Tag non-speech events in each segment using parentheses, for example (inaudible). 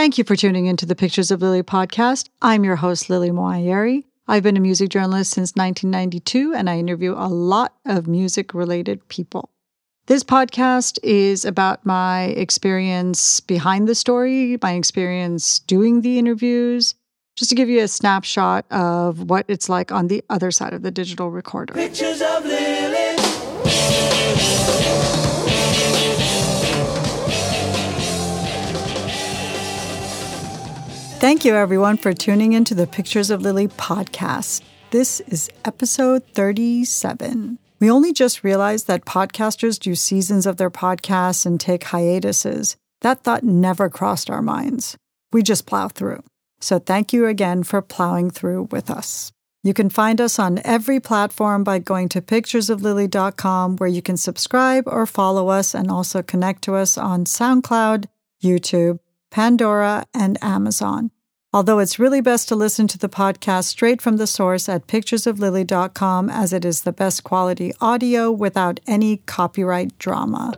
Thank you for tuning into the Pictures of Lily podcast. I'm your host, Lily Moayeri. I've been a music journalist since 1992, and I interview a lot of music related people. This podcast is about my experience behind the story, my experience doing the interviews, just to give you a snapshot of what it's like on the other side of the digital recorder. Pictures of Lily. Thank you, everyone, for tuning into the Pictures of Lily podcast. This is episode 37. We only just realized that podcasters do seasons of their podcasts and take hiatuses. That thought never crossed our minds. We just plow through. So thank you again for plowing through with us. You can find us on every platform by going to picturesoflily.com, where you can subscribe or follow us and also connect to us on SoundCloud, YouTube, Pandora, and Amazon. Although it's really best to listen to the podcast straight from the source at picturesoflily.com as it is the best quality audio without any copyright drama.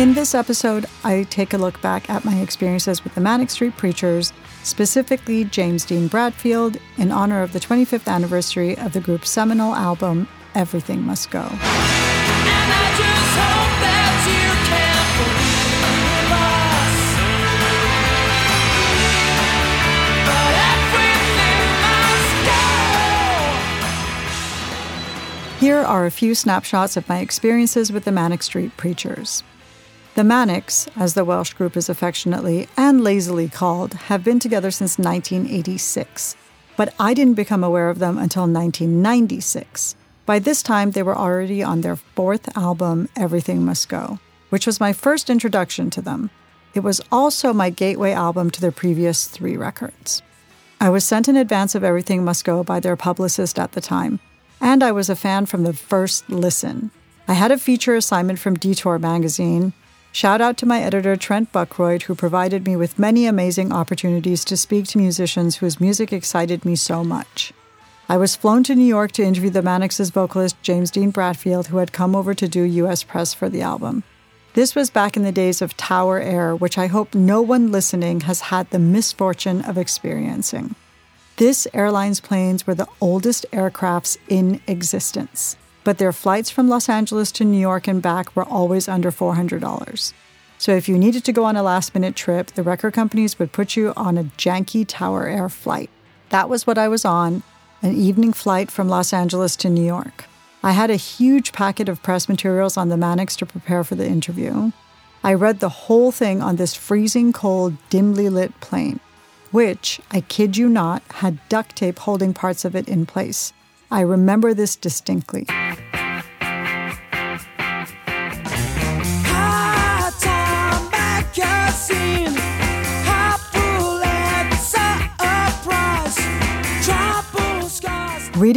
In this episode, I take a look back at my experiences with the Manic Street Preachers, specifically James Dean Bradfield, in honor of the 25th anniversary of the group's seminal album, Everything Must Go. And I just hope that you can forgive us. But everything must go. Here are a few snapshots of my experiences with the Manic Street Preachers. The Manics, as the Welsh group is affectionately and lazily called, have been together since 1986, but I didn't become aware of them until 1996. By this time, they were already on their fourth album, Everything Must Go, which was my first introduction to them. It was also my gateway album to their previous three records. I was sent in advance of Everything Must Go by their publicist at the time, and I was a fan from the first listen. I had a feature assignment from Detour magazine. Shout out to my editor, Trent Buckroyd, who provided me with many amazing opportunities to speak to musicians whose music excited me so much. I was flown to New York to interview the Manics' vocalist, James Dean Bradfield, who had come over to do US press for the album. This was back in the days of Tower Air, which I hope no one listening has had the misfortune of experiencing. This airline's planes were the oldest aircrafts in existence, but their flights from Los Angeles to New York and back were always under $400. So if you needed to go on a last minute trip, the record companies would put you on a janky Tower Air flight. That was what I was on an evening flight from Los Angeles to New York. I had a huge packet of press materials on the Manics to prepare for the interview. I read the whole thing on this freezing cold, dimly lit plane, which, I kid you not, had duct tape holding parts of it in place. I remember this distinctly.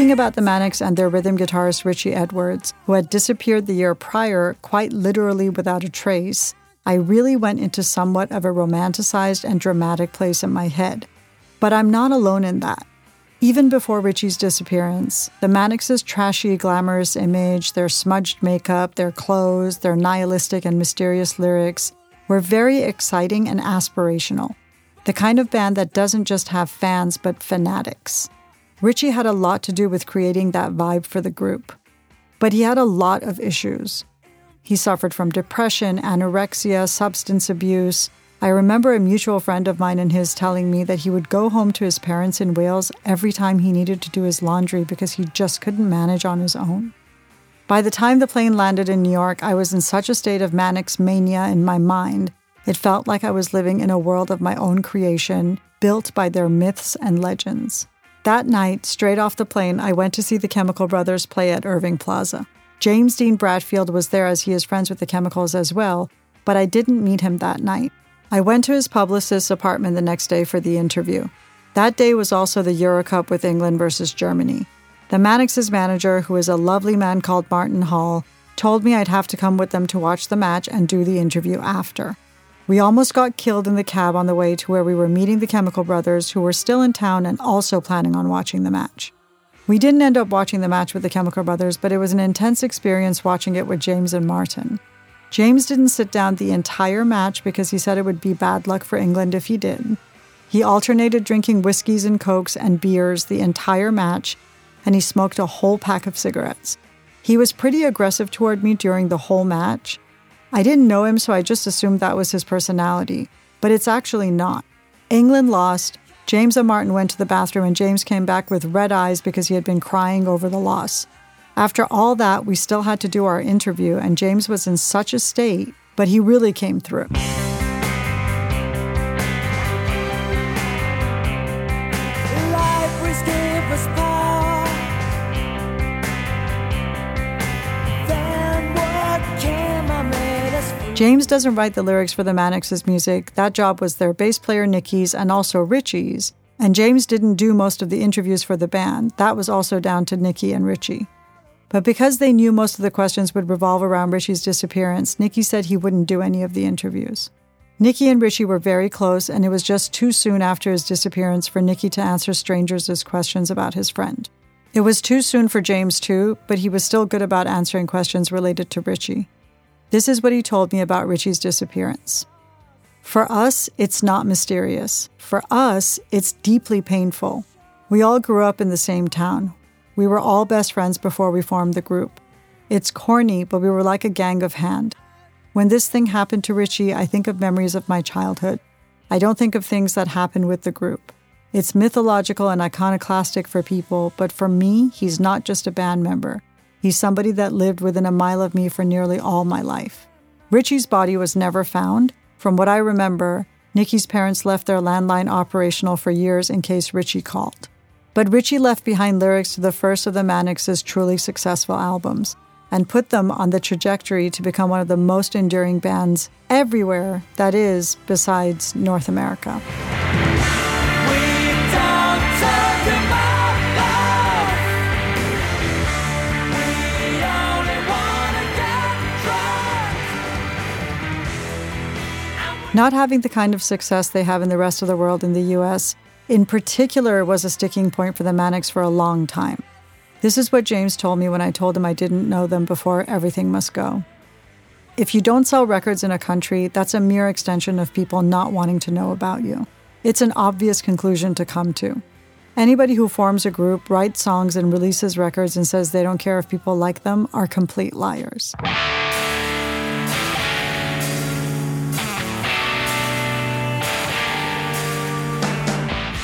Reading about the Manics and their rhythm guitarist Richey Edwards, who had disappeared the year prior quite literally without a trace, I really went into somewhat of a romanticized and dramatic place in my head. But I'm not alone in that. Even before Richey's disappearance, the Manics' trashy, glamorous image, their smudged makeup, their clothes, their nihilistic and mysterious lyrics were very exciting and aspirational. The kind of band that doesn't just have fans but fanatics. Richey had a lot to do with creating that vibe for the group. But he had a lot of issues. He suffered from depression, anorexia, substance abuse. I remember a mutual friend of mine and his telling me that he would go home to his parents in Wales every time he needed to do his laundry because he just couldn't manage on his own. By the time the plane landed in New York, I was in such a state of manics mania in my mind. It felt like I was living in a world of my own creation, built by their myths and legends. That night, straight off the plane, I went to see the Chemical Brothers play at Irving Plaza. James Dean Bradfield was there as he is friends with the Chemicals as well, but I didn't meet him that night. I went to his publicist's apartment the next day for the interview. That day was also the Eurocup with England versus Germany. The Manics' manager, who is a lovely man called Martin Hall, told me I'd have to come with them to watch the match and do the interview after. We almost got killed in the cab on the way to where we were meeting the Chemical Brothers, who were still in town and also planning on watching the match. We didn't end up watching the match with the Chemical Brothers, but it was an intense experience watching it with James and Martin. James didn't sit down the entire match because he said it would be bad luck for England if he did. He alternated drinking whiskeys and cokes and beers the entire match, and he smoked a whole pack of cigarettes. He was pretty aggressive toward me during the whole match. I didn't know him, so I just assumed that was his personality, but it's actually not. England lost. James and Martin went to the bathroom, and James came back with red eyes because he had been crying over the loss. After all that, we still had to do our interview, and James was in such a state, but he really came through. James doesn't write the lyrics for the Manics' music. That job was their bass player Nicky's and also Richey's. And James didn't do most of the interviews for the band. That was also down to Nicky and Richey. But because they knew most of the questions would revolve around Richey's disappearance, Nicky said he wouldn't do any of the interviews. Nicky and Richey were very close, and it was just too soon after his disappearance for Nicky to answer strangers' questions about his friend. It was too soon for James, too, but he was still good about answering questions related to Richey. This is what he told me about Richey's disappearance. For us, it's not mysterious. For us, it's deeply painful. We all grew up in the same town. We were all best friends before we formed the group. It's corny, but we were like a gang of hand. When this thing happened to Richey, I think of memories of my childhood. I don't think of things that happened with the group. It's mythological and iconoclastic for people, but for me, he's not just a band member. He's somebody that lived within a mile of me for nearly all my life. Richey's body was never found. From what I remember, Nicky's parents left their landline operational for years in case Richey called. But Richey left behind lyrics to the first of the Manics' truly successful albums and put them on the trajectory to become one of the most enduring bands everywhere, that is, besides North America. Not having the kind of success they have in the rest of the world in the US, in particular, was a sticking point for the Manics for a long time. This is what James told me when I told him I didn't know them before Everything Must Go. If you don't sell records in a country, that's a mere extension of people not wanting to know about you. It's an obvious conclusion to come to. Anybody who forms a group, writes songs, and releases records and says they don't care if people like them are complete liars.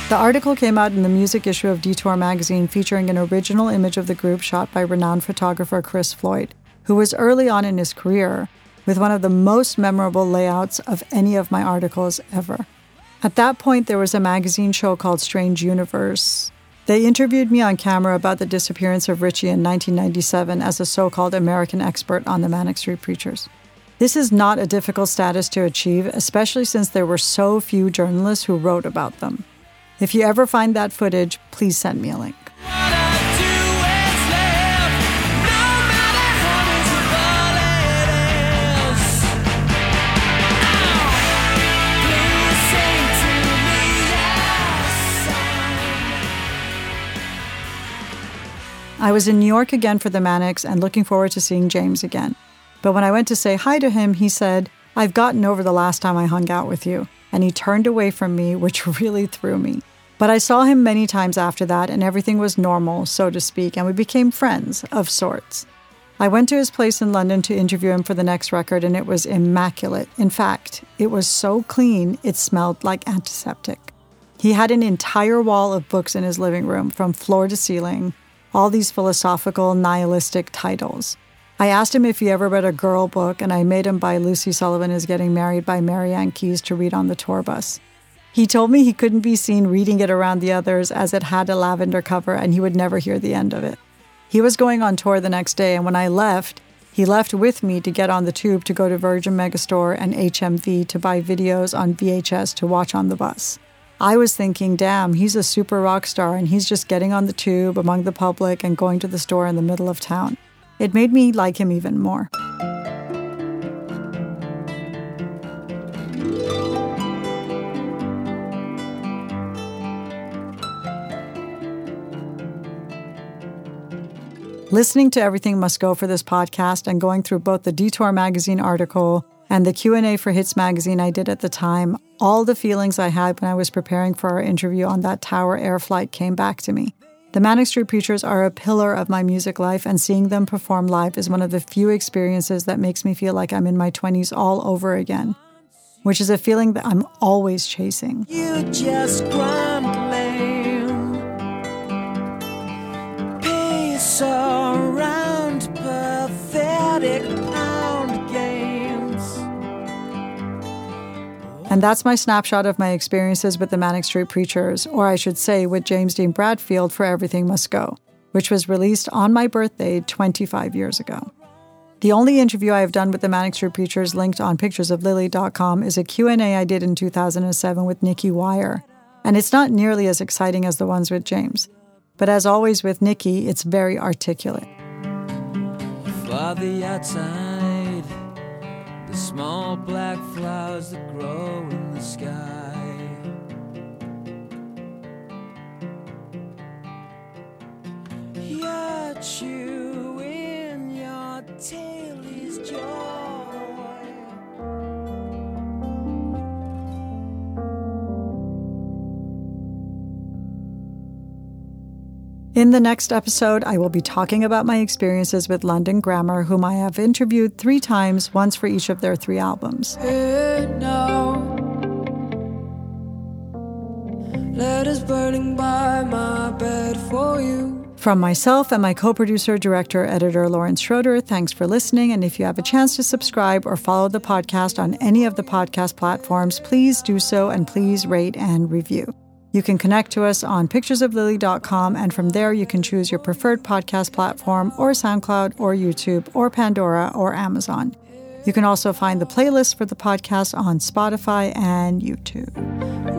The article came out in the music issue of Detour magazine featuring an original image of the group shot by renowned photographer Chris Floyd, who was early on in his career with one of the most memorable layouts of any of my articles ever. At that point, there was a magazine show called Strange Universe. They interviewed me on camera about the disappearance of Richey in 1997 as a so called American expert on the Manic Street Preachers. This is not a difficult status to achieve, especially since there were so few journalists who wrote about them. If you ever find that footage, please send me a link. I was in New York again for the Manics and looking forward to seeing James again. But when I went to say hi to him, he said, I've gotten over the last time I hung out with you. And he turned away from me, which (laughs) really threw me. But I saw him many times after that, and everything was normal, so to speak, and we became friends of sorts. I went to his place in London to interview him for the next record, and it was immaculate. In fact, it was so clean, it smelled like antiseptic. He had an entire wall of books in his living room, from floor to ceiling, all these philosophical, nihilistic titles. I asked him if he ever read a girl book, and I made him buy Lucy Sullivan is Getting Married by Marian Keyes to read on the tour bus. He told me he couldn't be seen reading it around the others as it had a lavender cover and he would never hear the end of it. He was going on tour the next day, and when I left, he left with me to get on the tube to go to Virgin Megastore and HMV to buy videos on VHS to watch on the bus. I was thinking, damn, he's a super rock star and he's just getting on the tube among the public and going to the store in the middle of town. It made me like him even more. Listening to Everything Must Go for this podcast and going through both the Detour magazine article and the Q&A for Hits magazine I did at the time, all the feelings I had when I was preparing for our interview on that Tower Air flight came back to me. The Manic Street Preachers are a pillar of my music life, and seeing them perform live is one of the few experiences that makes me feel like I'm in my 20s all over again, which is a feeling that I'm always chasing. And that's my snapshot of my experiences with the Manic Street Preachers, or I should say, with James Dean Bradfield for Everything Must Go, which was released on my birthday 25 years ago. The only interview I have done with the Manic Street Preachers linked on picturesoflily.com is a Q&A I did in 2007 with Nicky Wire, and it's not nearly as exciting as the ones with James. But as always with Nicky, it's very articulate. The small black flowers that grow in the sky. In the next episode, I will be talking about my experiences with London Grammar, whom I have interviewed three times, once for each of their three albums. Letters burning by my bed for you. From myself and my co producer, director, editor Lawrence Schroeder, thanks for listening. And if you have a chance to subscribe or follow the podcast on any of the podcast platforms, please do so and please rate and review. You can connect to us on picturesoflily.com, and from there you can choose your preferred podcast platform or SoundCloud or YouTube or Pandora or Amazon. You can also find the playlist for the podcast on Spotify and YouTube.